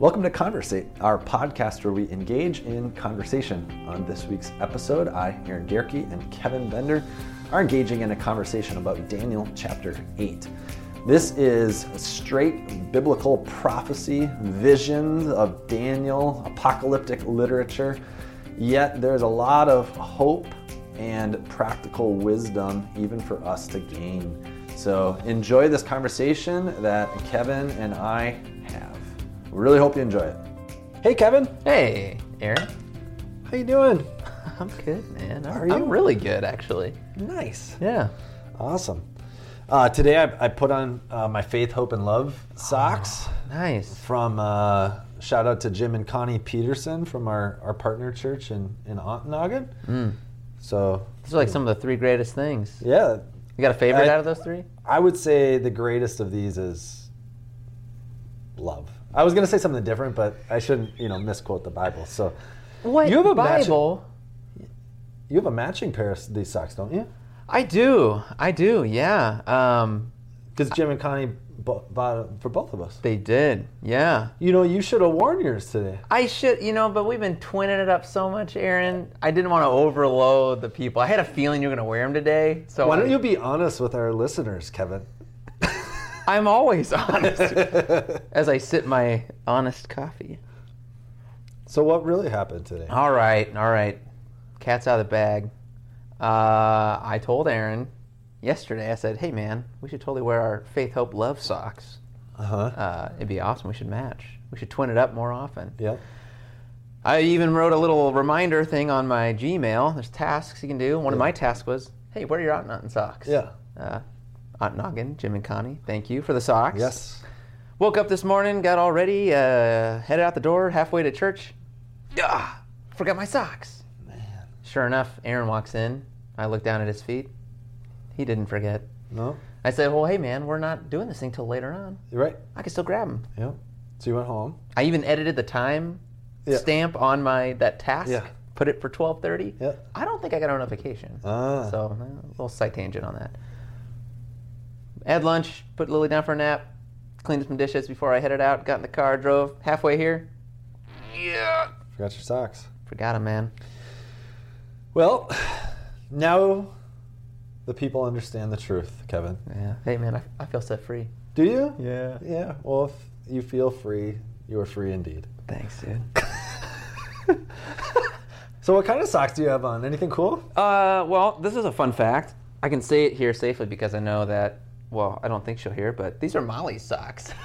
Welcome to Conversate, our podcast where we engage in conversation. On this week's episode, I, Aaron Gerke, and Kevin Bender are engaging in a conversation about Daniel chapter 8. This is straight biblical prophecy, visions of Daniel, apocalyptic literature, yet there's a lot of hope and practical wisdom even for us to gain. So enjoy this conversation that Kevin and I really hope you enjoy it. Hey, Kevin. Hey, Aaron. How you doing? I'm good, man. I'm, Are you? I'm really good, actually. Nice. Yeah. Awesome. Uh, today I, I put on uh, my Faith, Hope, and Love socks Nice. from uh, shout out to Jim and Connie Peterson from our, our partner church in, in Ontonagon. Mm. So, These are like some of the three greatest things. yeah, You got a favorite I- out of those three? I would say the greatest of these is love. I was going to say something different, but I shouldn't, you know, misquote the Bible. So, What You have a Bible? you have a matching pair of these socks, don't you? I do. I do. Yeah. Um, Because Jim and Connie bought it for both of us. they did. Yeah. You know, you should have worn yours today. I should, you know, but we've been twinning it up so much, Aaron. I didn't want to overload the people. I had a feeling you were going to wear them today. So Why don't I- you be honest with our listeners, Kevin? I'm always honest as I sip my honest coffee. So what really happened today? All right, all right. Cat's out of the bag. Uh, I told Aaron yesterday. I said, "Hey, man, we should totally wear our Faith, Hope, Love socks. Uh-huh. Uh, it'd be awesome. We should match. We should twin it up more often." Yep. I even wrote a little reminder thing on my Gmail. There's tasks you can do. One of my tasks was, "Hey, wear your Ontonagon socks." Yeah. Uh, Ontonagon, Jim and Connie, thank you for the socks. Yes. Woke up this morning, got all ready, uh, headed out the door, halfway to church. Ah, forgot my socks. Man. Sure enough, Aaron walks in. I look down at his feet. He didn't forget. No? I said, "Well, hey man, we're not doing this thing till later on. You're right. I can still grab them." Yep. So you went home. I even edited the time Yeah. stamp on my that task. Yeah. Put it for twelve thirty. Yeah. I don't think I got a notification. Ah. So a little side tangent on that. Had lunch, put Lily down for a nap, cleaned some dishes before I headed out. Got in the car, drove halfway here. Yeah. Forgot your socks. Forgot him, man. Well, now the people understand the truth, Kevin. Yeah. Hey, man, I, I feel set free. Do you? Yeah. Yeah. Well, if you feel free, you are free indeed. Thanks, dude. So what kind of socks do you have on? Anything cool? Uh, well, this is a fun fact. I can say it here safely because I know that. Well, I don't think she'll hear, but these are Molly's socks.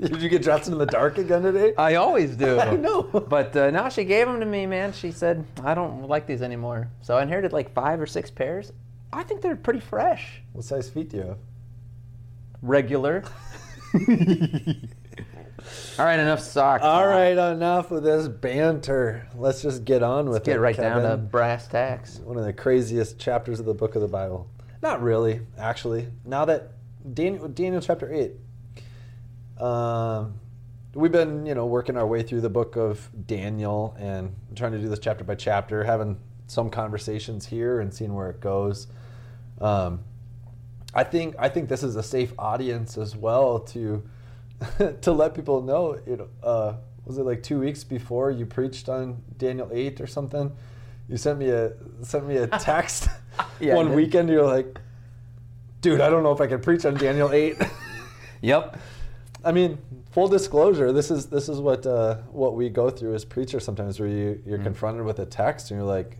Did you get dressed in the dark again today? I always do. I know. But uh, now she gave them to me, man. She said, I don't like these anymore. So I inherited like five or six pairs. I think they're pretty fresh. What size feet do you have? Regular. All right, enough socks. All right, enough of this banter. Let's just get on with Get it. right down to brass tacks. one of the craziest chapters of the book of the Bible. Not really, actually. Now that Daniel, Daniel chapter eight, um, we've been you know working our way through the book of Daniel and trying to do this chapter by chapter, having some conversations here and seeing where it goes. Um, I think I think this is a safe audience as well to to let people know. You know, uh, was it like two weeks before you preached on Daniel eight or something? You sent me a sent me a text Yeah, one weekend. You're like, dude, I don't know if I can preach on Daniel eight. Yep. I mean, full disclosure, this is this is what uh, what we go through as preachers sometimes, where you you're Mm. confronted with a text and you're like,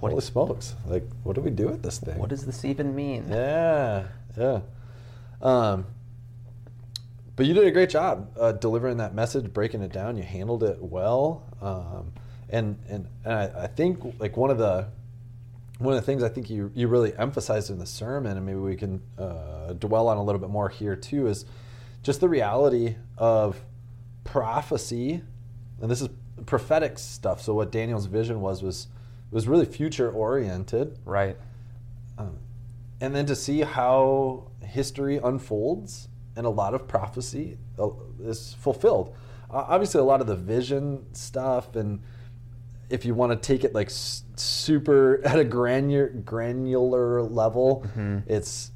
What- holy smokes, like what do we do with this thing? What does this even mean? Yeah, yeah. Um, but you did a great job uh, delivering that message, breaking it down. You handled it well, um, and and, and I, I think like one of the one of the things I think you you really emphasized in the sermon, and maybe we can uh, dwell on a little bit more here too, is just the reality of prophecy, and this is prophetic stuff. So what Daniel's vision was was was really future oriented. Right. Um, and then to see how history unfolds and a lot of prophecy uh, is fulfilled. Uh, obviously, a lot of the vision stuff, and if you want to take it like s- super at a granular granular level, Mhm. it's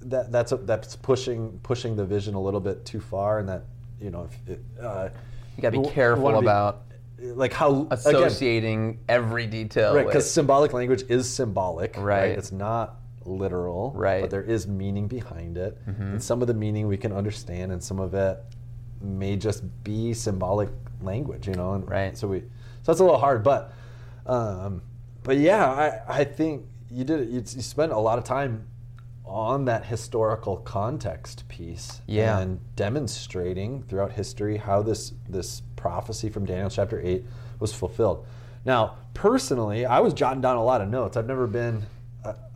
that that's a, that's pushing pushing the vision a little bit too far, and that you know, if it, uh, You got to be careful be- about like how again, associating every detail. right? Because symbolic language is symbolic, right? Right. It's not literal, Right. Mm-hmm. But there is meaning behind it, and some of the meaning we can understand, and some of it may just be symbolic language, you know. And Right. So we, so that's a little hard, but, um, but yeah, I I think you did. You, you spent a lot of time on that historical context piece, Yeah. and demonstrating throughout history how this this prophecy from Daniel chapter eight was fulfilled. Now, personally, I was jotting down a lot of notes. I've never been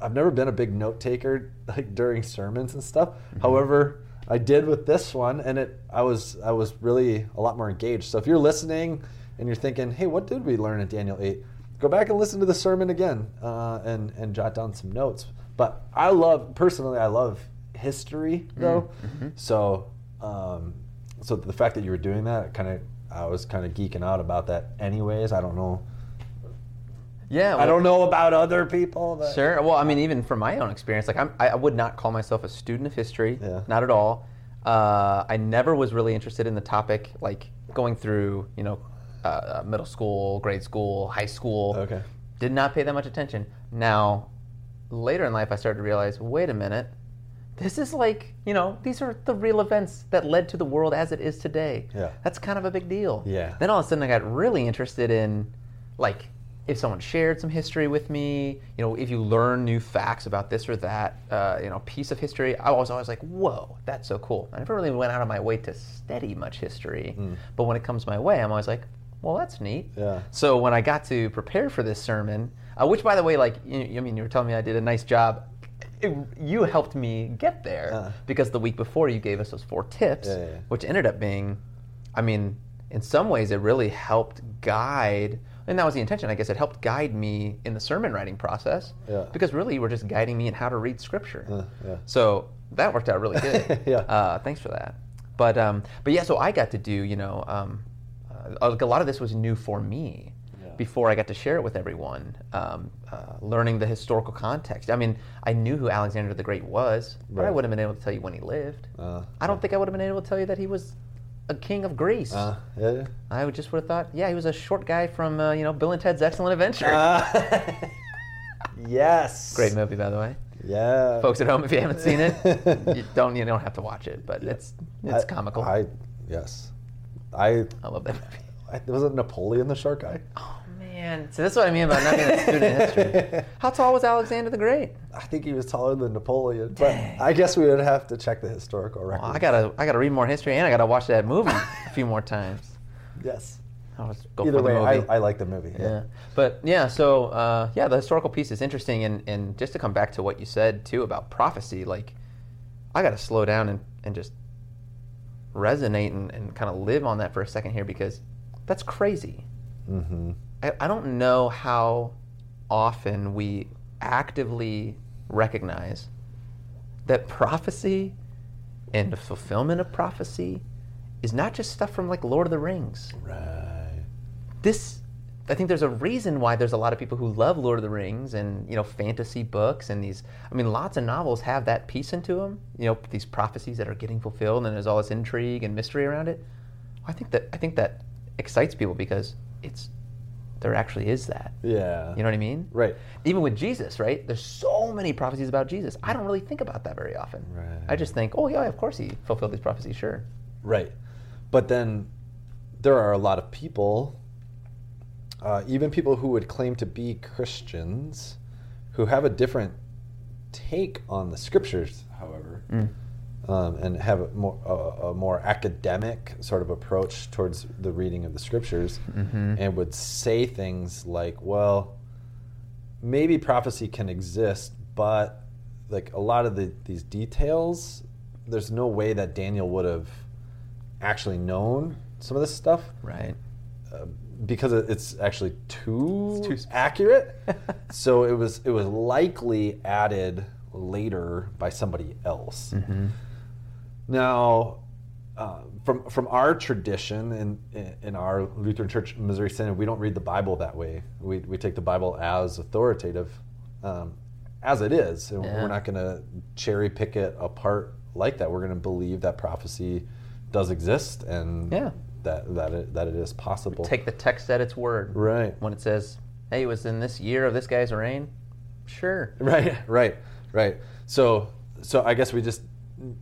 I've never been a big note taker like during sermons and stuff. However, I did with this one, and it I was I was really a lot more engaged. So if you're listening and you're thinking, hey, what did we learn in Daniel eight? Go back and listen to the sermon again uh, and and jot down some notes. But I love personally, I love history though. So um, so the fact that you were doing that, kind of I was kind of geeking out about that. Anyways, I don't know. yeah, I don't know about other people. But Sure. Well, I mean, even from my own experience, like I'm, I I would not call myself a student of history. Yeah. Not at all. Uh, I never was really interested in the topic, like going through, you know, uh, middle school, grade school, high school. Okay. Did not pay that much attention. Now, later in life, I started to realize, wait a minute, this is like, you know, these are the real events that led to the world as it is today. Yeah. That's kind of a big deal. Yeah. Then all of a sudden, I got really interested in, like, if someone shared some history with me, you know, if you learn new facts about this or that, uh, you know, piece of history, I was always like, whoa, that's so cool. I never really went out of my way to study much history, but when it comes my way, I'm always like, well, that's neat. Yeah. So when I got to prepare for this sermon, uh, which by the way, like, you, I mean, you were telling me I did a nice job. It, you helped me get there Uh. because the week before you gave us those four tips, Yeah, yeah, yeah. which ended up being, I mean, in some ways, it really helped guide, and that was the intention, I guess. It helped guide me in the sermon writing process because really you were just guiding me in how to read scripture. Uh, yeah. So that worked out really good. Yeah. Uh, thanks for that. But um, but yeah, so I got to do you know um, like a lot of this was new for me Yeah. before I got to share it with everyone. Um, uh, learning the historical context. I mean, I knew who Alexander the Great was, but I wouldn't have been able to tell you when he lived. Uh, I don't think I would have been able to tell you that he was a king of Greece. uh, yeah, yeah. I would just would have thought, yeah, he was a short guy from uh, you know Bill and Ted's Excellent Adventure. Uh, yes. Great movie, by the way. Yeah. Folks at home, if you haven't seen it, you don't you don't have to watch it, but it's it's I- comical. I yes. I, I love that movie. I was it Napoleon the Shark guy? Oh man, so that's what I mean about not being a student history. How tall was Alexander the Great? I think he was taller than Napoleon, but I guess we would have to check the historical record. Well, I gotta I gotta read more history and I gotta watch that movie a few more times. yes. Go Either way, I. I like the movie. yeah, but yeah, so uh, yeah, the historical piece is interesting, and, and just to come back to what you said too about prophecy, like I got to slow down and, and just resonate and, and kind of live on that for a second here because that's crazy. Mm-hmm. I, I don't know how often we actively recognize that prophecy and the fulfillment of prophecy is not just stuff from like Lord of the Rings. Right. This, I think there's a reason why there's a lot of people who love Lord of the Rings and you know fantasy books and these. I mean, lots of novels have that piece into them. You know, these prophecies that are getting fulfilled and there's all this intrigue and mystery around it. I think that I think that excites people because it's there actually is that. Yeah. You know what I mean? Right. Even with Jesus, right? There's so many prophecies about Jesus. I don't really think about that very often. Right. I just think, oh yeah, of course he fulfilled these prophecies, sure. Right. But then there are a lot of people, uh, even people who would claim to be Christians, who have a different take on the scriptures, however, um, and have a more, a, a more academic sort of approach towards the reading of the scriptures, and would say things like, well, maybe prophecy can exist, but like a lot of the, these details, there's no way that Daniel would have actually known some of this stuff. Right. uh, because it's actually too, It's too- accurate. so it was it was likely added later by somebody else. Now, uh, from from our tradition in in our Lutheran Church Missouri Synod, we don't read the Bible that way. We we take the Bible as authoritative. Um, as it is. And Yeah. We're not going to cherry pick it apart like that. We're going to believe that prophecy does exist and Yeah. That that it, that it is possible. Take the text at its word. right. When it says, "Hey, it was in this year of this guy's reign," sure. Right, right, right. So, so I guess we just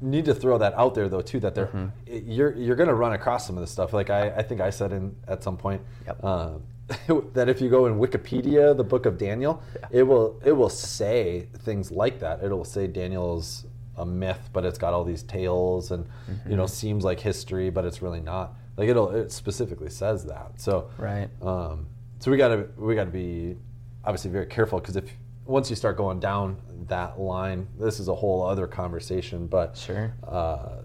need to throw that out there, though, too. That there, Mm-hmm. you're you're going to run across some of this stuff. Like I, I think I said in at some point Yep. uh, that if you go in Wikipedia, the book of Daniel, it will it will say things like that. It will say Daniel's a myth, but it's got all these tales and Mm-hmm. you know seems like history, but it's really not. Like it'll it specifically says that. So Right. um, so we gotta we gotta be obviously very careful because if once you start going down that line, this is a whole other conversation. But Sure. uh,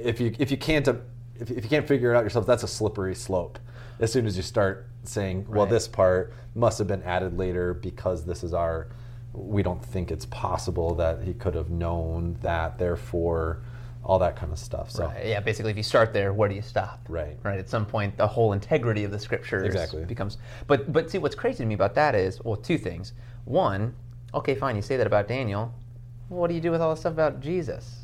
if you if you can't uh, if, if you can't figure it out yourself, that's a slippery slope. As soon as you start saying, well, Right. this part must have been added later because this is our, we don't think it's possible that he could have known that. Therefore, all that kind of stuff. So Right. Yeah, basically, if you start there, where do you stop? Right. Right. At some point, the whole integrity of the scriptures Exactly. becomes. But but see, what's crazy to me about that is, well, two things. One, okay, fine, you say that about Daniel. What do you do with all the stuff about Jesus?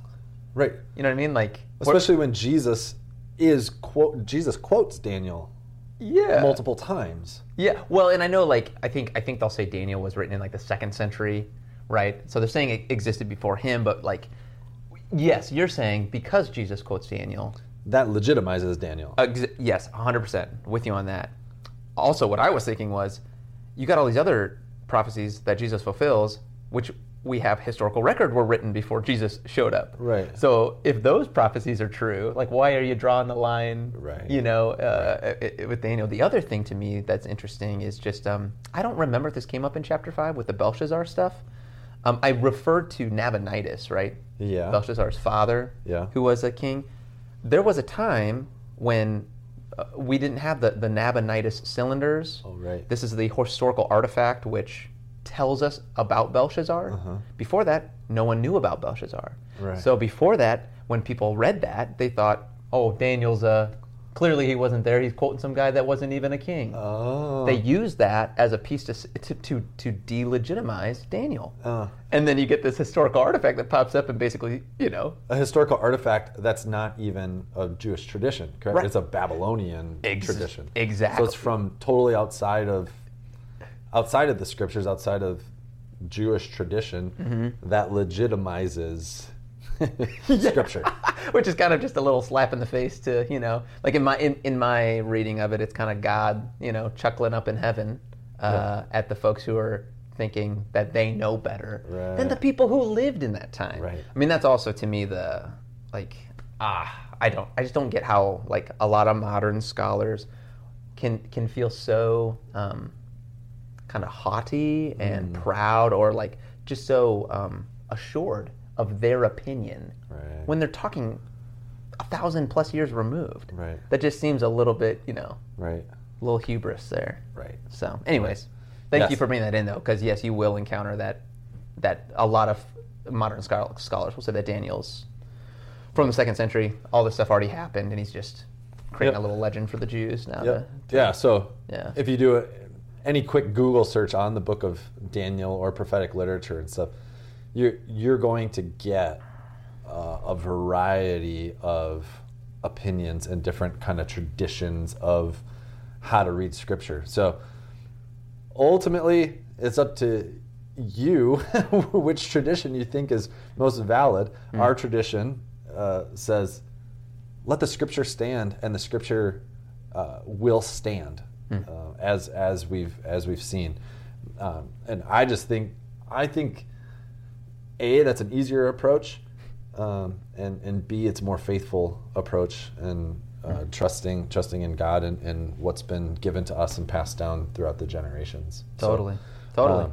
right, You know what I mean? Like, what- especially when Jesus is quote Jesus quotes Daniel yeah, multiple times. Yeah, well, and I know, like, I think I think they'll say Daniel was written in like the second century, right? So they're saying it existed before him, but like, yes, you're saying because Jesus quotes Daniel. That legitimizes Daniel. Ex- yes, 100 percent with you on that. Also, what I was thinking was, you got all these other prophecies that Jesus fulfills, which we have historical record were written before Jesus showed up. Right. So if those prophecies are true, like why are you drawing the line? Right. You know, uh, i- i- with Daniel. The other thing to me that's interesting is just um, I don't remember if this came up in chapter five with the Belshazzar stuff. Um, I referred to Nabonidus, right? Yeah. Belshazzar's father, Yeah. who was a king. There was a time when uh, we didn't have the, the Nabonidus cylinders. Oh, right. This is the historical artifact which tells us about Belshazzar. Uh-huh. Before that, no one knew about Belshazzar. Right. So before that, when people read that, they thought, "Oh, Daniel's uh, clearly he wasn't there. He's quoting some guy that wasn't even a king." Oh. They use that as a piece to to to, to delegitimize Daniel. Uh, And then you get this historical artifact that pops up and basically, you know, a historical artifact that's not even a Jewish tradition, correct? Right. It's a Babylonian Ex- tradition. exactly. So it's from totally outside of outside of the scriptures, outside of Jewish tradition Mm-hmm. that legitimizes scripture. which is kind of just a little slap in the face to you know like in my in, in my reading of it it's kind of god you know chuckling up in heaven uh, at the folks who are thinking that they know better than the people who lived in that time Right. i mean that's also to me the like ah i don't i just don't get how like a lot of modern scholars can can feel so um, kind of haughty and Mm. proud or like just so um, assured of their opinion Right. when they're talking a thousand plus years removed. Right. That just seems a little bit, you know, Right. a little hubris there. Right. So, anyways, thank you for bringing that in though, because yes, you will encounter that. That a lot of modern schol- scholars will say that Daniel's from the second century. All this stuff already happened, and he's just creating Yep. a little legend for the Jews now. Yep. To, Yeah. So Yeah. if you do a, any quick Google search on the book of Daniel or prophetic literature and stuff, you're you're going to get uh, a variety of opinions and different kind of traditions of how to read scripture. So ultimately, it's up to you which tradition you think is most valid. Our tradition uh, says let the scripture stand, and the scripture uh, will stand, uh, as as we've as we've seen. Um, and I just think I think a that's an easier approach, um, and and b it's a more faithful approach and. Uh, trusting, trusting in God and, and what's been given to us and passed down throughout the generations. So, totally, totally. um,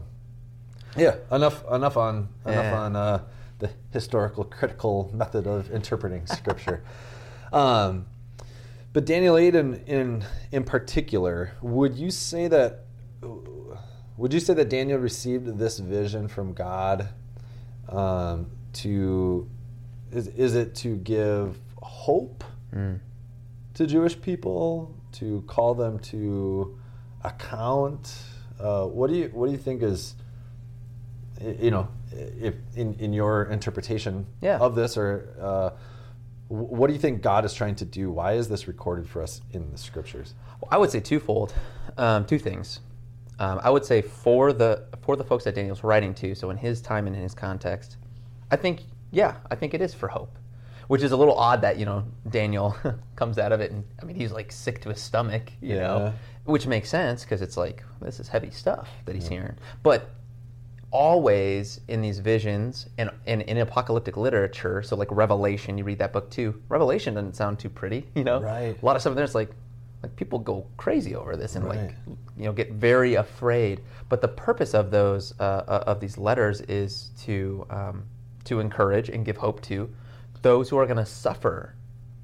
yeah, enough enough on enough Yeah. on uh, the historical critical method of interpreting scripture. um, but Daniel eight in, in in particular, would you say that would you say that Daniel received this vision from God um, to is is it to give hope Mm. to Jewish people to call them to account? Uh, what do you what do you think is you know, if in, in your interpretation Yeah. of this, or uh, what do you think God is trying to do? Why is this recorded for us in the scriptures? Well, I would say twofold, um, two things. Um, I would say for the for the folks that Daniel's writing to, so in his time and in his context, I think yeah, I think it is for hope, which is a little odd that you know Daniel comes out of it and I mean he's like sick to his stomach, you Yeah. know, which makes sense because it's like this is heavy stuff that he's hearing, but always in these visions and, and in apocalyptic literature so like revelation you read that book too revelation doesn't sound too pretty you know Right. a lot of stuff there's like like people go crazy over this and like you know get very afraid. But the purpose of those uh, uh, of these letters is to um, to encourage and give hope to those who are going to suffer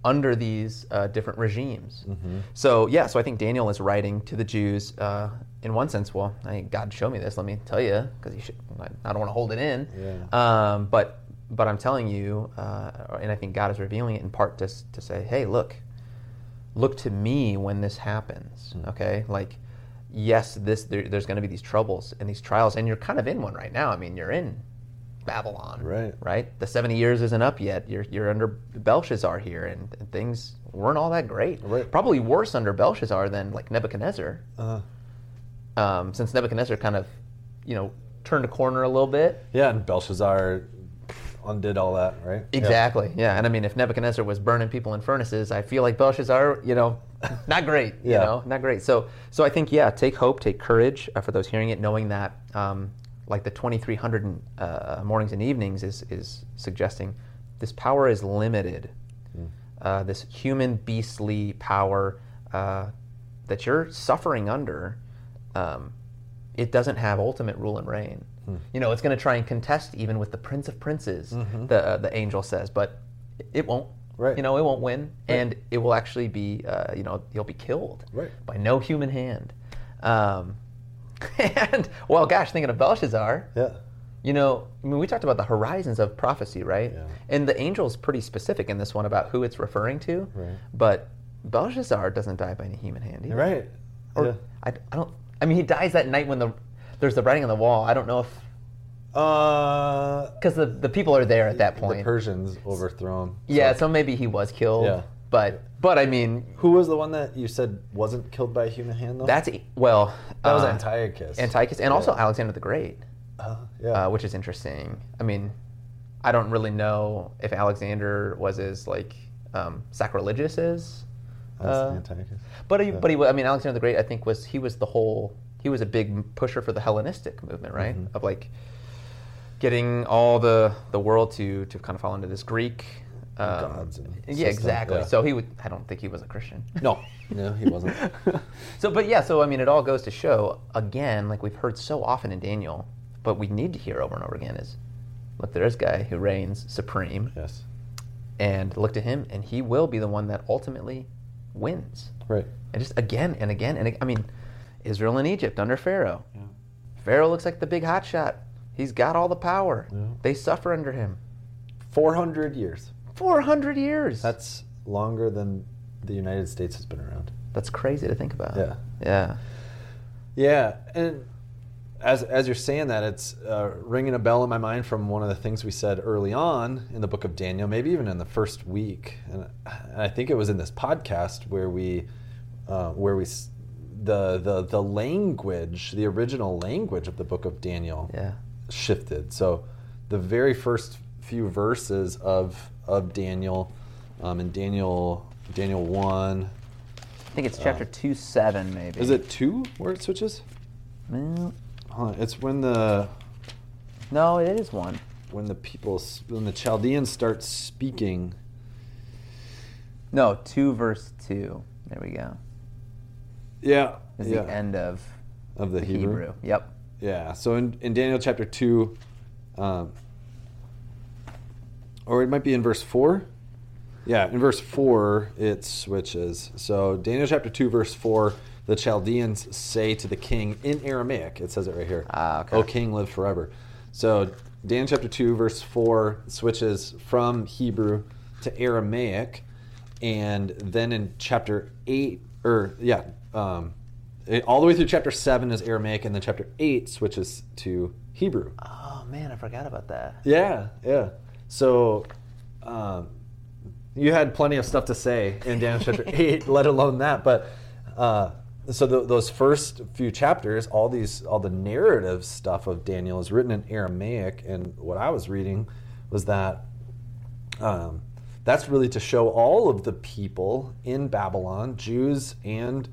under these uh, different regimes. So yeah so i think daniel is writing to the jews uh, in one sense. Well I, god showed me this let me tell you because you should I, I don't want to hold it in. Yeah. um, but but i'm telling you uh, and i think god is revealing it in part to, to say hey look look to me when this happens okay? Like yes this there, there's going to be these troubles and these trials and you're kind of in one right now. I mean you're in babylon Right. right? The 70 years isn't up yet. You're, you're under belshazzar here and, and things weren't all that great. Right. probably worse under belshazzar than like nebuchadnezzar. Uh, um, since nebuchadnezzar kind of you know turned a corner a little bit. Yeah, and Belshazzar undid all that, right? Exactly. Yeah. And I mean, if Nebuchadnezzar was burning people in furnaces, I feel like Belshazzar, you know, not great. You Yeah. know, not great. So, so I think yeah, take hope, take courage uh, for those hearing it, knowing that, um, like the 2,300 uh, mornings and evenings is is suggesting, this power is limited. Uh, this human beastly power uh, that you're suffering under, um, it doesn't have ultimate rule and reign. You know, it's going to try and contest even with the Prince of Princes, the uh, the angel says, but it won't. Right. You know, it won't win, and it will actually be, uh, you know, he'll be killed Right. by no human hand. Um, and well, gosh, thinking of Belshazzar, Yeah. you know, I mean, we talked about the horizons of prophecy, right? Yeah. And the angel's pretty specific in this one about who it's referring to. Right. But Belshazzar doesn't die by any human hand either. Right. Or yeah. I, I don't. I mean, he dies that night when the there's the writing on the wall. I don't know if Uh, because the the people are there at that point. the. Persians overthrown. yeah, So- so maybe he was killed. Yeah. But but I mean, Who was the one that you said wasn't killed by a human hand, though? that's well. that was uh, Antiochus. Antiochus, and also Alexander the Great. Uh, yeah. uh, which is interesting. I mean, I don't really know if Alexander was as like um, sacrilegious as, uh, Antiochus. but he, but he, I mean, Alexander the Great, I think was he was the whole he was a big pusher for the Hellenistic movement, right? Mm-hmm. Of like getting all the the world to to kind of fall into this Greek. Um, Gods and yeah, system, exactly. yeah. So he would. I don't think he was a Christian. No, no, he wasn't. So, but yeah, so I mean, it all goes to show again, like we've heard so often in Daniel, but we need to hear over and over again is, look, there's a guy who reigns supreme, yes. and look to him, and he will be the one that ultimately wins. Right. And just again and again and I mean, Israel and Egypt under Pharaoh. Yeah. Pharaoh looks like the big hotshot. He's got all the power. Yeah. They suffer under him. 400 years. Four hundred years. That's longer than the United States has been around. That's crazy to think about. Yeah. Yeah. Yeah, and as as you're saying that, it's uh, ringing a bell in my mind from one of the things we said early on in the book of Daniel, maybe even in the first week, and, and I think it was in this podcast where we uh, where we the the the language, the original language of the book of Daniel, Yeah. Shifted. So the very first few verses of of Daniel, um, in Daniel Daniel one, I think it's chapter two seven maybe. is it two where it switches? Well, Hold it's when the no, it is one. when the people when the Chaldeans start speaking. No, two verse two. There we go. Yeah, Is yeah, the end of of the, the Hebrew. Hebrew. Yep. Yeah. So in, in Daniel chapter two, um, or it might be in verse four. Yeah, in verse four it switches. So Daniel chapter two, verse four. The Chaldeans say to the king in Aramaic. It says it right here. Ah, okay. O king, live forever. So Daniel chapter two, verse four switches from Hebrew to Aramaic, and then in chapter eight, or yeah, um, it- all the way through chapter seven is Aramaic, and then chapter eight switches to Hebrew. Oh man, I forgot about that. Yeah, yeah. So um, you had plenty of stuff to say in Daniel chapter 8, let alone that. But uh, so the, those first few chapters, all these, all the narrative stuff of Daniel is written in Aramaic, and what I was reading was that um, that's really to show all of the people in Babylon, Jews and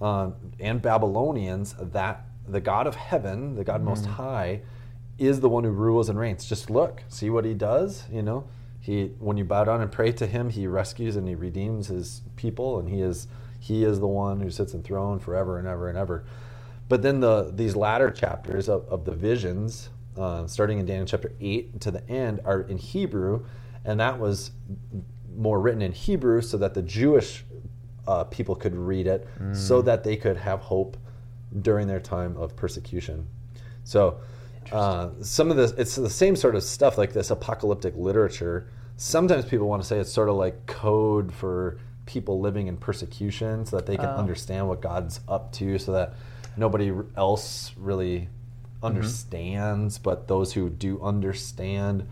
um, and Babylonians, that the God of heaven, the God Most High, is the one who rules and reigns. Just look, see what He does. You know, He when you bow down and pray to Him, He rescues and He redeems His people, and He is He is the one who sits enthroned forever and ever and ever. But then the these latter chapters of, of the visions, uh, starting in Daniel chapter eight to the end, are in Hebrew, and that was more written in Hebrew so that the Jewish uh, people could read it, so that they could have hope during their time of persecution. So uh, some of this, it's the same sort of stuff like this apocalyptic literature. Sometimes people want to say it's sort of like code for people living in persecution so that they can Oh. understand what God's up to so that nobody else really understands, but those who do understand,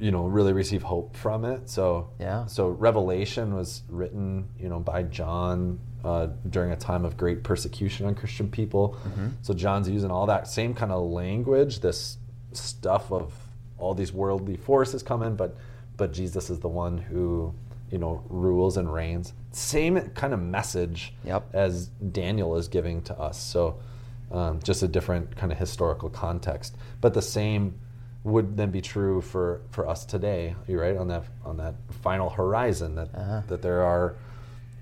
you know, really receive hope from it. So Yeah. so Revelation was written, you know, by John uh, during a time of great persecution on Christian people. So John's using all that same kind of language, this stuff of all these worldly forces coming, but but Jesus is the one who you know rules and reigns. Same kind of message Yep. as Daniel is giving to us. So um, just a different kind of historical context, but the same would then be true for, for us today. You're right on that on that final horizon that Uh-huh. that there are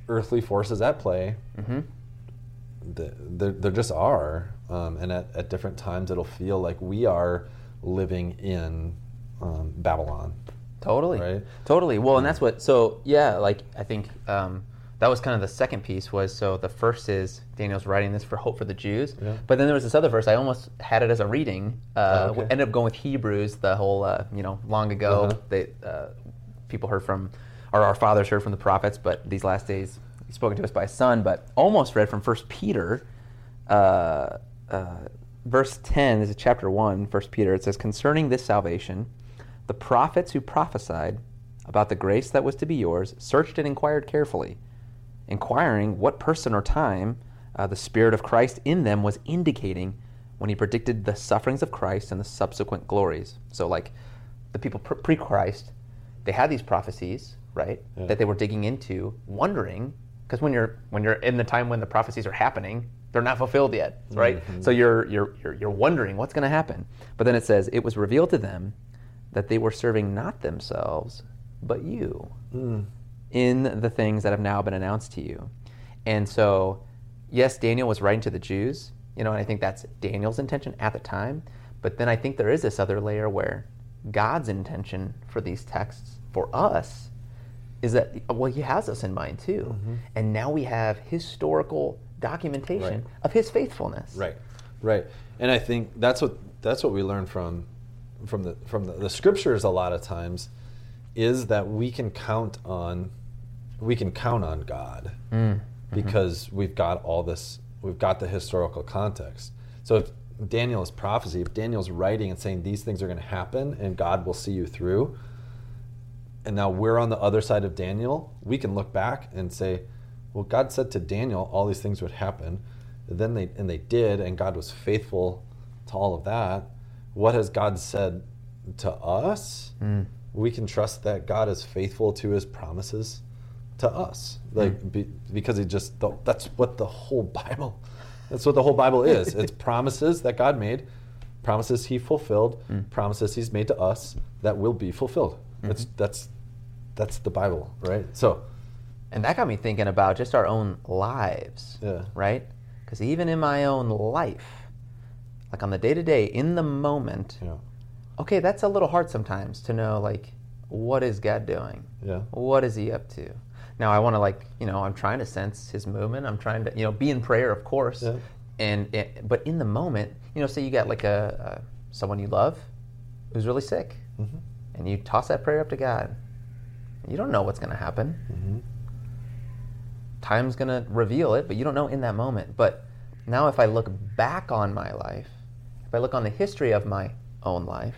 earthly forces at play. Mm-hmm. Th- There, there just are, um, and at, at different times it'll feel like we are living in um, Babylon. Totally. Right? Totally. Well, and that's what. So yeah, like I think um, that was kind of the second piece. Was so the first is Daniel's writing this for hope for the Jews, Yeah. but then there was this other verse. I almost had it as a reading. Uh, Oh, okay. Ended up going with Hebrews. The whole uh, you know long ago Uh-huh. they uh, people heard from, or our fathers heard from the prophets, but these last days he's spoken to us by his son. But almost read from First Peter. Uh, uh, verse 10 this is chapter 1 first peter it says concerning this salvation the prophets who prophesied about the grace that was to be yours searched and inquired carefully inquiring what person or time uh, the spirit of christ in them was indicating when he predicted the sufferings of christ and the subsequent glories. So like the people pre- pre-christ they had these prophecies right Yeah. that they were digging into wondering because when you're when you're in the time when the prophecies are happening they're not fulfilled yet right? So you're you're you're, you're wondering what's going to happen. But then it says it was revealed to them that they were serving not themselves but you in the things that have now been announced to you. And so yes daniel was writing to the jews you know and i think that's daniel's intention at the time. But then i think there is this other layer where god's intention for these texts for us is that well he has us in mind too. Mm-hmm. And now we have historical documentation Right. of his faithfulness. Right, right, and I think that's what that's what we learn from from the from the, the scriptures a lot of times is that we can count on we can count on God mm, mm-hmm. because we've got all this we've got the historical context. So if Daniel's prophecy, if Daniel's writing and saying these things are going to happen and God will see you through, and now we're on the other side of Daniel, we can look back and say, well, God said to Daniel all these things would happen. Then they and they did, and God was faithful to all of that. What has God said to us? Mm. We can trust that God is faithful to His promises to us, like hmm. be, because He just that's what the whole Bible. That's what the whole Bible is. It's promises that God made, promises He fulfilled, hmm. promises He's made to us that will be fulfilled. Hmm. That's that's that's the Bible, right? So, And that got me thinking about just our own lives, Yeah. right? Because even in my own life, like on the day to day, in the moment, know, okay, that's a little hard sometimes to know, like, what is God doing? yeah, What is He up to? Now, I want to, like, you know, I'm trying to sense His movement. I'm trying to, you know, be in prayer, of course. Yeah. And, it, but in the moment, you know, say you got like a, a someone you love who's really sick, Mhm. and you toss that prayer up to God. You don't know what's going to happen Mhm. time's going to reveal it, but you don't know in that moment. But now, if I look back on my life if I look on the history of my own life,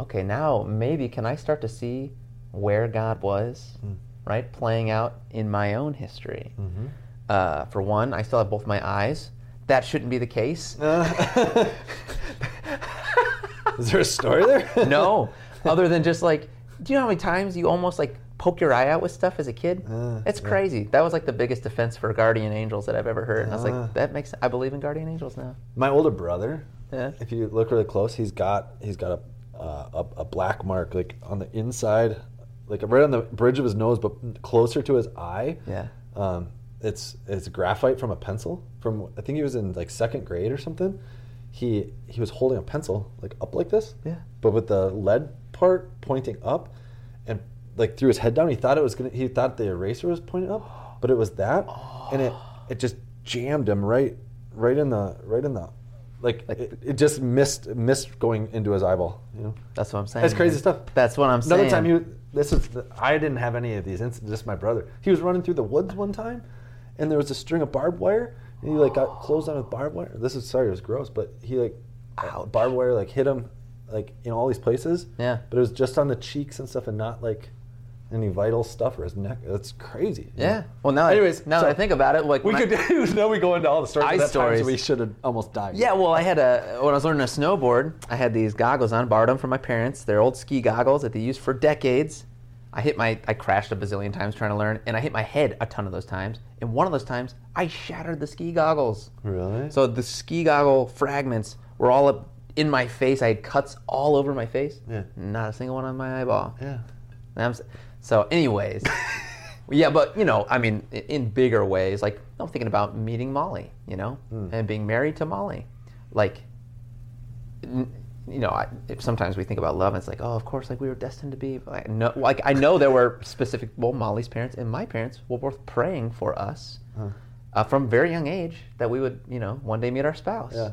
okay, now maybe can I start to see where God was, right, playing out in my own history? Uh, for one, I still have both my eyes. That shouldn't be the case. Is there a story there? no, other than just like, do you know how many times you almost like poke your eye out with stuff as a kid? Uh, it's crazy. That was like the biggest defense for guardian angels that I've ever heard. And I was Uh. like, that makes. I believe in guardian angels now. My older brother, Yeah. if you look really close, he's got he's got a, uh, a a black mark like on the inside, like right on the bridge of his nose, but closer to his eye. Yeah. Um, it's it's graphite from a pencil from I think he was in like second grade or something. He he was holding a pencil like up like this. Yeah. But with the lead part pointing up, and like threw his head down. He thought it was gonna. He thought the eraser was pointing up, but it was that, and it it just jammed him right right in the right in the like, Like- it, it just missed missed going into his eyeball. You know. That's what I'm saying. That's crazy man. stuff. That's what I'm saying. Another time, he this is I didn't have any of these incidents. Just my brother. He was running through the woods one time, and there was a string of barbed wire, and he like got closed on with barbed wire. This is sorry, it was gross, but he like Ouch. barbed wire like hit him like in all these places. Yeah. But it was just on the cheeks and stuff, and not like any vital stuff or his neck. That's crazy. Yeah. Well, now, Anyways, now so- that I think about it, like we could now we go into all the stories. Eye of time, so stories. we should have almost died. Yeah, well, I had a when I was learning to snowboard, I had these goggles on, borrowed them from my parents. They're old ski goggles that they used for decades. I hit my, I crashed a bazillion times trying to learn, and I hit my head a ton of those times. And one of those times, I shattered the ski goggles. Really? So the ski goggle fragments were all up in my face. I had cuts all over my face. Yeah. Not a single one on my eyeball. yeah. And I'm s- So, anyways, yeah, but you know, I mean, in bigger ways, like I'm thinking about meeting Molly, you know, and being married to Molly, like, n- you know, I, sometimes we think about love, and it's like, oh, of course, like we were destined to be. Like, no, like I know there were specific. Well, Molly's parents and my parents were both praying for us uh, from very young age that we would, you know, one day meet our spouse. Yeah.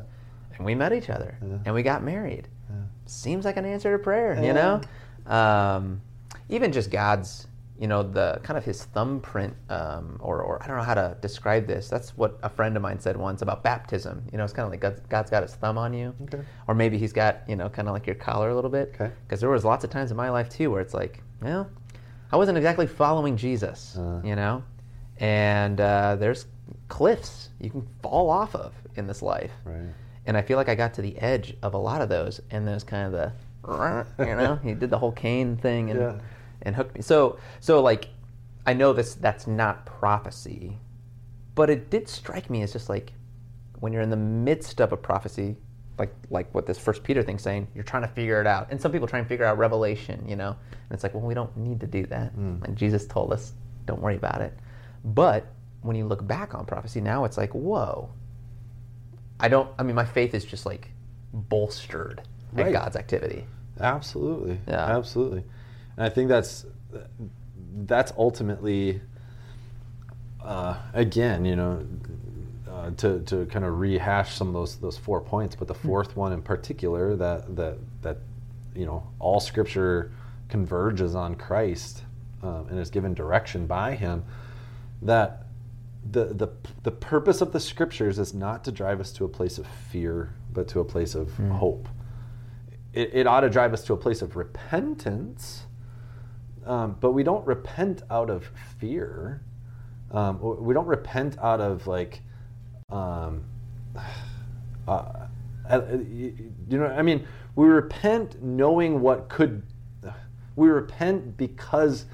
And we met each other, Yeah. and we got married Yeah. seems like an answer to prayer, you know? Um, even just God's, you know, the kind of his thumbprint, um, or, or I don't know how to describe this. That's what a friend of mine said once about baptism. You know, it's kind of like God's, God's got his thumb on you. Okay. Or maybe he's got, you know, kind of like your collar a little bit. Okay. Because there was lots of times in my life too where it's like, well, I wasn't exactly following Jesus, Uh. you know? And uh, there's cliffs you can fall off of in this life. Right. And I feel like I got to the edge of a lot of those, and there's kind of the, you know, he did the whole cane thing and Yeah. And hooked me. So so like, I know this that's not prophecy, but it did strike me as just like, when you're in the midst of a prophecy, like like what this First Peter thing's saying, you're trying to figure it out, and some people try and figure out Revelation, you know, and it's like, well, we don't need to do that, hmm. and Jesus told us, don't worry about it. But when you look back on prophecy now, it's like, whoa, I don't. I mean, my faith is just like bolstered Right. at God's activity. Absolutely. Yeah. Absolutely. And I think that's that's ultimately uh, again, you know, uh, to, to kind of rehash some of those those four points, but the fourth one in particular that that that you know all Scripture converges on Christ um, and is given direction by Him. That the the the purpose of the Scriptures is not to drive us to a place of fear, but to a place of hope it, it ought to drive us to a place of repentance, um, but we don't repent out of fear. Um, we don't repent out of like, um, uh, uh, you you know, I mean, we repent knowing what could. We repent because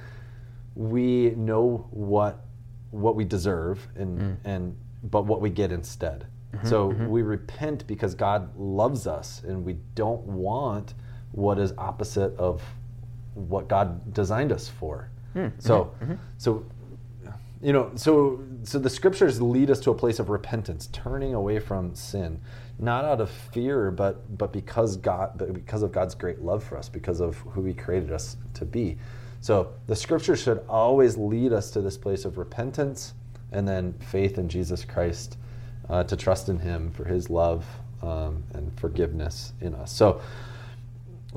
we know what what we deserve and and but what we get instead. so we repent because God loves us and we don't want what is opposite of what God designed us for. So so you know so so the scriptures lead us to a place of repentance turning away from sin not out of fear but but because god but because of god's great love for us because of who he created us to be. So the scriptures should always lead us to this place of repentance and then faith in jesus christ uh, to trust in him for his love um, and forgiveness in us. So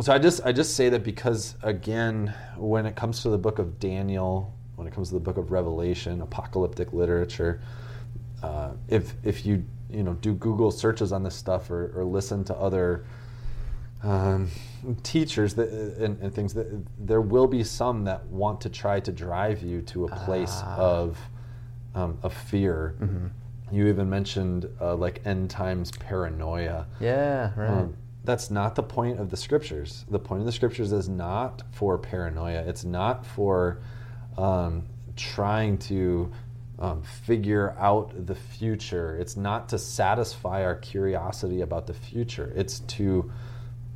so I just I just say that because again, when it comes to the book of Daniel, when it comes to the book of Revelation, apocalyptic literature, uh, if if you you know do Google searches on this stuff or, or listen to other um, teachers that, and, and things that there will be some that want to try to drive you to a place Ah. of um, of fear. You even mentioned uh, like end times paranoia. Yeah, right. Um, that's not the point of the scriptures. The point of the scriptures is not for paranoia. It's not for um, trying to um, figure out the future. It's not to satisfy our curiosity about the future. It's to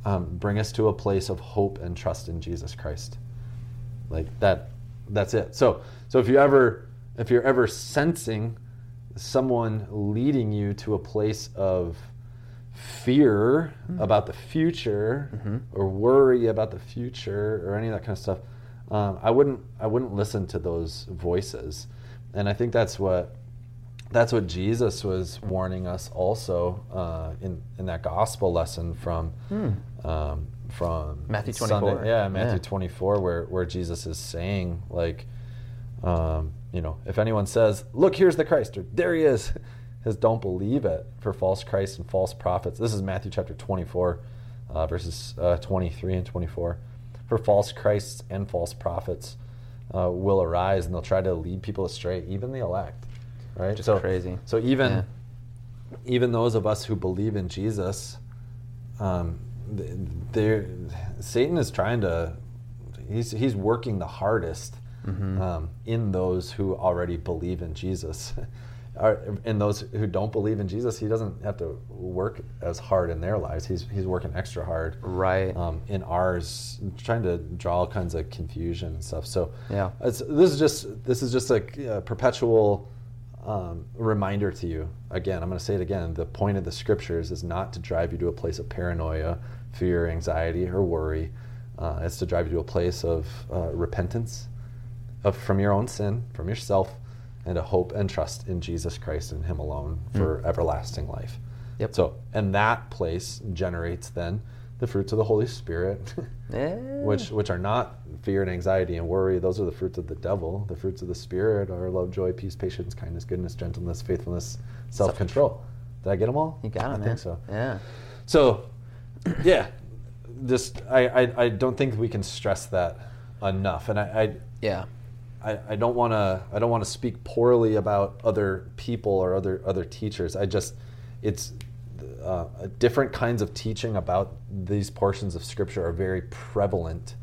um, bring us to a place of hope and trust in Jesus Christ. Like that. That's it. So, so if you ever, if you're ever sensing someone leading you to a place of fear about the future or worry about the future or any of that kind of stuff um, i wouldn't i wouldn't listen to those voices and i think that's what that's what jesus was warning us also uh, in in that gospel lesson from um, from. Matthew Sunday- 24. yeah matthew Yeah. 24 where where jesus is saying like um, you know, if anyone says, "Look, here's the Christ," or "There he is," his don't believe it for false Christs and false prophets. This is Matthew chapter 24, uh, verses uh, 23 and 24. For false Christs and false prophets uh, will arise, and they'll try to lead people astray, even the elect. Right? Just so crazy. So even Yeah. even those of us who believe in Jesus, um, they're, Satan is trying to, he's, he's working the hardest Mm-hmm. um, in those who already believe in Jesus. Are- in those who don't believe in Jesus, he doesn't have to work as hard in their lives. He's, he's working extra hard Right. um, in ours, trying to draw all kinds of confusion and stuff. So Yeah. this is just this is just like a perpetual um, reminder to you. Again, I'm going to say it again. The point of the scriptures is not to drive you to a place of paranoia, fear, anxiety, or worry. Uh, it's to drive you to a place of uh, repentance of from your own sin, from yourself, and a hope and trust in Jesus Christ and Him alone mm. for everlasting life. Yep. So, and that place generates then the fruits of the Holy Spirit, Yeah. which which are not fear and anxiety and worry. Those are the fruits of the devil. The fruits of the Spirit are love, joy, peace, patience, kindness, goodness, gentleness, faithfulness, self-control. Did I get them all? You got it, I man. think so. Yeah. So, yeah, just I, I I don't think we can stress that enough, and I, I. Yeah. I, I don't want to I don't want to speak poorly about other people or other other teachers. I just it's uh, different kinds of teaching about these portions of scripture are very prevalent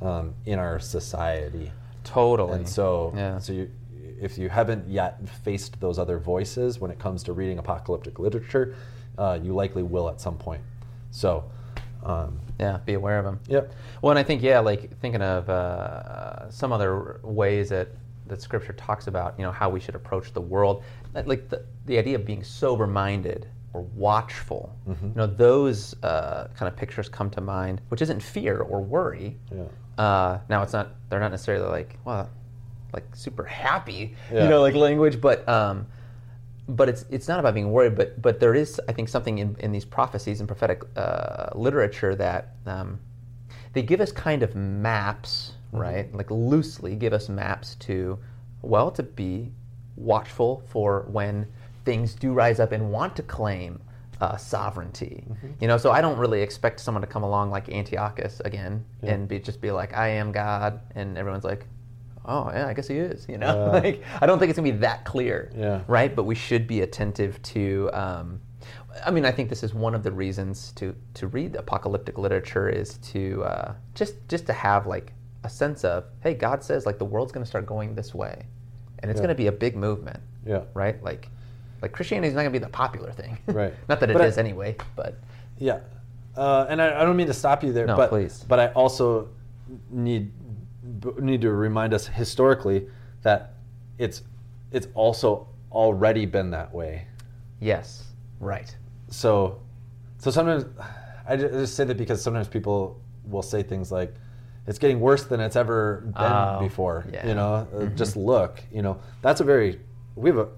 um, in our society, Totally. and so Yeah. so you, if you haven't yet faced those other voices when it comes to reading apocalyptic literature, uh, you likely will at some point. So, um, Yeah, be aware of them. yep, Well, and I think yeah, like thinking of uh, some other ways that that Scripture talks about, you know, how we should approach the world, Like- the the idea of being sober minded or watchful. You know, those uh, kind of pictures come to mind, which isn't fear or worry. yeah, Uh, now it's not they're not necessarily like well, like super happy, Yeah. you know, like language, but um, but it's it's not about being worried, but but there is I think something in, in these prophecies and prophetic uh, literature that um, they give us kind of maps, right? Like loosely give us maps to well to be watchful for when things do rise up and want to claim uh, sovereignty. You know, so I don't really expect someone to come along like Antiochus again and be just be like, "I am God," and everyone's like, "Oh yeah, I guess he is." You know, like I don't think it's gonna be that clear, Yeah. right? But we should be attentive to. Um, I mean, I think this is one of the reasons to to read apocalyptic literature is to uh, just just to have like a sense of, hey, God says like the world's gonna start going this way, and it's Yeah. gonna be a big movement yeah. right? Like, like Christianity is not going to be the popular thing, Right. not that it is But I- anyway, but Yeah, uh, and I, I don't mean to stop you there, No, but please. but I also need need to remind us historically that it's it's also already been that way. yes, right, So so sometimes I just say that because sometimes people will say things like it's getting worse than it's ever been Oh, before. yeah. You know, uh, just look. You know, that's a very we have a.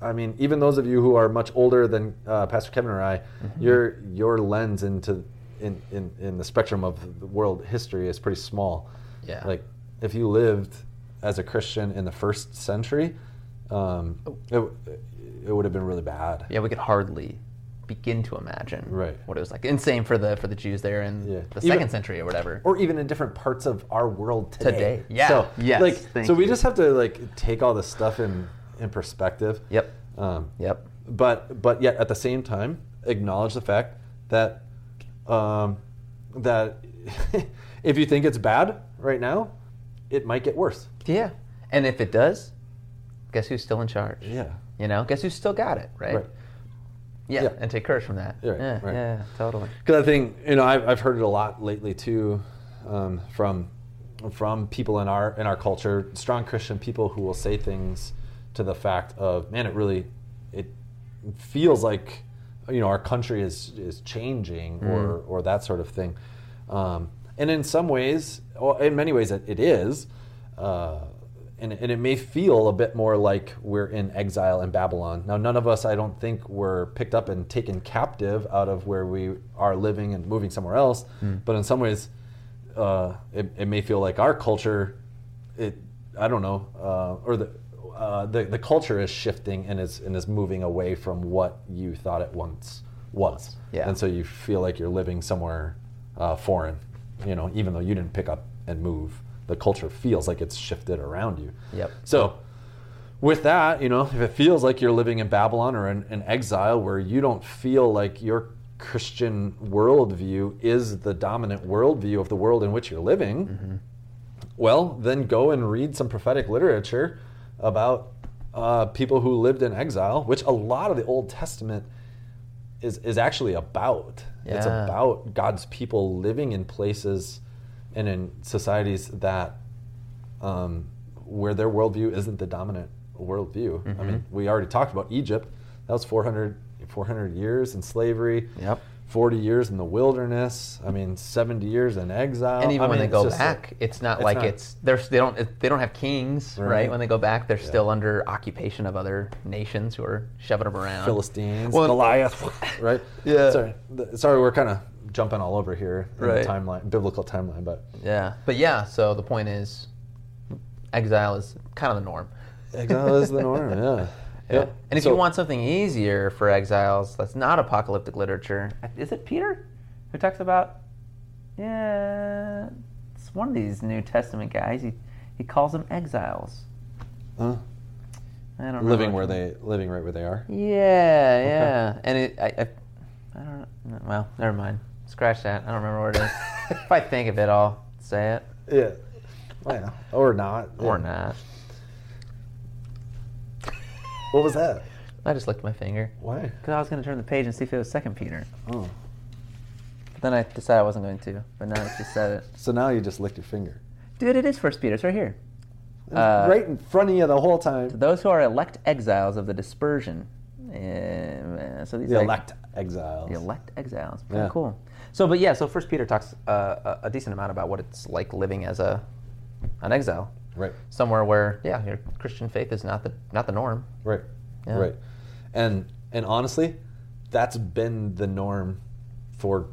I mean, even those of you who are much older than uh, Pastor Kevin or I, your your lens into in, in in the spectrum of the world history is pretty small. Yeah. Like if you lived as a Christian in the first century, um, it, it would have been really bad. Yeah, we could hardly begin to imagine Right. what it was like. And same for the for the Jews there in Yeah. the Even- second century or whatever. Or even in different parts of our world today. Today. Yeah. So, Yes. Like, so we just have to like take all this stuff in in perspective. Yep. Um, Yep. but but yet at the same time acknowledge the fact that um, that if you think it's bad right now, it might get worse. Yeah. And if it does, guess who's still in charge? Yeah. You know, guess who's still got it, right? Right. Yeah. Yeah. And take courage from that. Yeah, yeah, right. yeah, totally. Because I think you know I've, I've heard it a lot lately too, um, from from people in our in our culture, strong Christian people who will say things to the fact of man, it really it feels like you know our country is is changing or or that sort of thing, um, and in some ways, well, in many ways, it, it is. Uh, and, and it may feel a bit more like we're in exile in Babylon. Now, none of us, I don't think, were picked up and taken captive out of where we are living and moving somewhere else. But in some ways, uh, it, it may feel like our culture, it, I don't know, uh, or the, uh, the the culture is shifting and is and is moving away from what you thought it once was. Yeah. And so you feel like you're living somewhere uh, foreign, you know, even though you didn't pick up and move. The culture feels like it's shifted around you. Yep. So, with that, you know, if it feels like you're living in Babylon or in, in exile where you don't feel like your Christian worldview is the dominant worldview of the world in which you're living, well, then go and read some prophetic literature about uh, people who lived in exile, which a lot of the Old Testament is, is actually about. It's about God's people living in places and in societies that um, where their worldview isn't the dominant worldview. I mean, Mm-hmm. we already talked about Egypt. That was 400, 400 years in slavery. Yep. 40 years in the wilderness. I mean, 70 years in exile. And even I when mean, they go back, like- it's not it's like not- it's they're they don't they don't have kings, right? Right. When they go back, they're still under occupation of other nations who are shoving them around. Philistines, Well, Goliath, right? Yeah. Sorry, sorry, we're kind of jumping all over here in Right. the timeline, biblical timeline, but Yeah, but yeah. So the point is, exile is kind of the norm. exile is the norm. Yeah. Yeah. Yep. And if So- you want something easier for exiles, that's not apocalyptic literature. Is it Peter who talks about? Yeah, it's one of these New Testament guys. He he calls them exiles. Huh? I don't know. living where they living right where they are. Yeah, yeah. And it, I, I, I don't know. Well, never mind. Scratch that. I don't remember where it is. if I think of it, I'll say it Yeah. Well, or not. or not. What was that? I just licked my finger Why? because I was going to turn the page and see if it was Second Peter. Oh. But then I decided I wasn't going to. But now that you said it, So now you just licked your finger. dude, it is First Peter. It's right here. It Uh, right in front of you the whole time. Those who are elect exiles of the dispersion. Uh, so these The elect exiles. The elect exiles. Pretty Yeah. cool. So, but yeah, so First Peter talks uh, a, a decent amount about what it's like living as a an exile Right. somewhere where, yeah, your Christian faith is not the not the norm. Right. Yeah. Right. And and honestly, that's been the norm for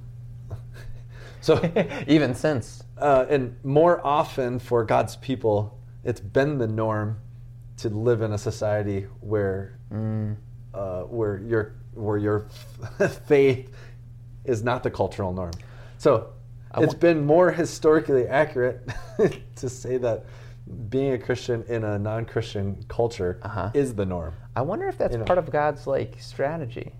so Even since, uh, and more often for God's people, it's been the norm to live in a society where mm, uh, where your where your faith is not the cultural norm. So it's been more historically accurate to say that being a Christian in a non-Christian culture Uh-huh. is the norm. I wonder if that's You know. part of God's like strategy.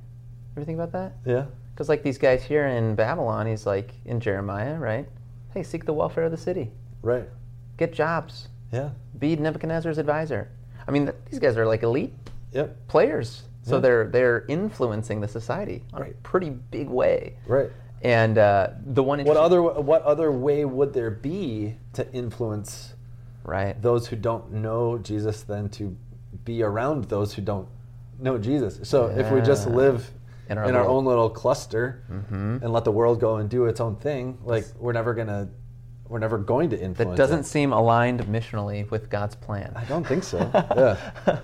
Ever think about that? Yeah. Because like these guys here in Babylon, he's like in Jeremiah, right? Hey, seek the welfare of the city, Right. get jobs, Yeah. be Nebuchadnezzar's advisor. I mean, th- these guys are like elite Yep. players, so Yeah. they're they're influencing the society on a Right. pretty big way. Right. And uh, the one What other what other way would there be to influence right? those who don't know Jesus than to be around those who don't know Jesus? So if we just live In in our our, own little cluster Mhm. and let the world go and do its own thing, like we're never gonna we're never going to influence. that doesn't it. seem aligned missionally with God's plan. I don't think so. yeah. yeah,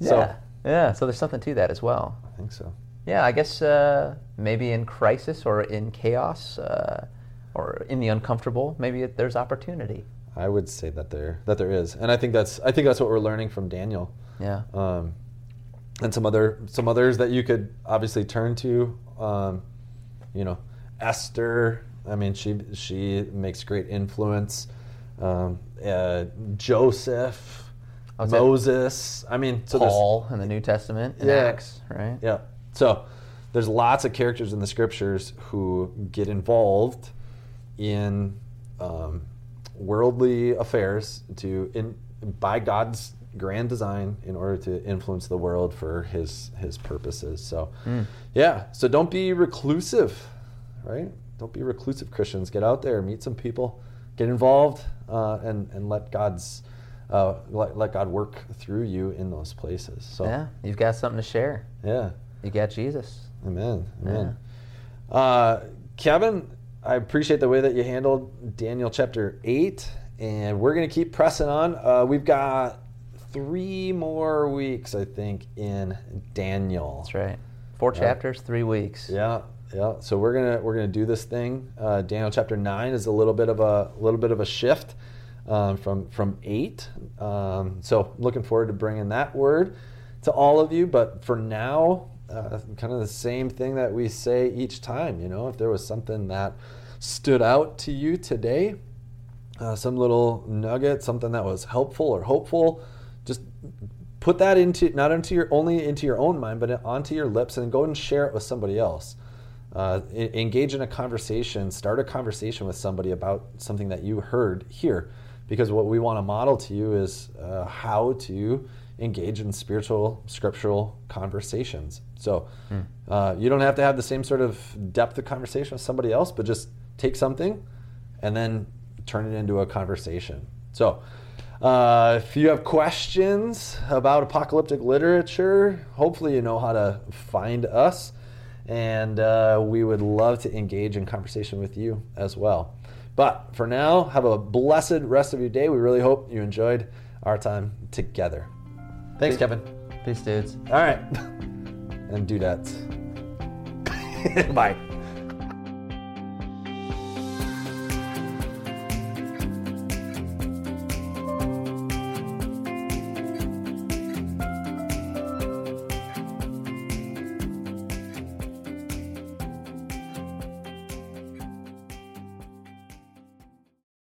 So- yeah. So there's something to that as well. I think so. Yeah, I guess uh, maybe in crisis or in chaos uh, or in the uncomfortable, maybe it, there's opportunity. I would say that there that there is, and I think that's I think that's what we're learning from Daniel. Yeah. Um, and some other some others that you could obviously turn to. Um, you know, Esther. I mean, she she makes great influence. Um, uh, Joseph, I Moses. I mean, so Paul in the New Testament, in Yeah. Acts, right? yeah. So there's lots of characters in the scriptures who get involved in um, worldly affairs to in by God's grand design in order to influence the world for his his purposes. So yeah, so don't be reclusive, right? Don't be reclusive Christians. Get out there, meet some people, get involved, uh, and and let God's uh, let, let God work through you in those places. So Yeah, you've got something to share. yeah. You got Jesus. Amen. Amen. Uh, Kevin, I appreciate the way that you handled Daniel chapter 8, and we're going to keep pressing on. Uh, we've got three more weeks, I think, in Daniel. That's right. Four chapters, three weeks. Yeah, yeah. So we're gonna we're gonna do this thing. Uh, Daniel chapter nine is a little bit of a little bit of a shift um, from from eight. Um, so looking forward to bringing that word to all of you. But for now, uh, kind of the same thing that we say each time. You know, if there was something that stood out to you today, uh, some little nugget, something that was helpful or hopeful, just put that into not into your only into your own mind, but onto your lips, and go and share it with somebody else. Uh, engage in a conversation. Start a conversation with somebody about something that you heard here, because what we want to model to you is uh, how to engage in spiritual, scriptural conversations. So uh, you don't have to have the same sort of depth of conversation with somebody else, but just take something and then turn it into a conversation. So, uh, if you have questions about apocalyptic literature, hopefully you know how to find us, and uh, we would love to engage in conversation with you as well. But for now, have a blessed rest of your day. We really hope you enjoyed our time together. Thanks, Kevin. Peace, dudes. All right. and do dudettes. Bye.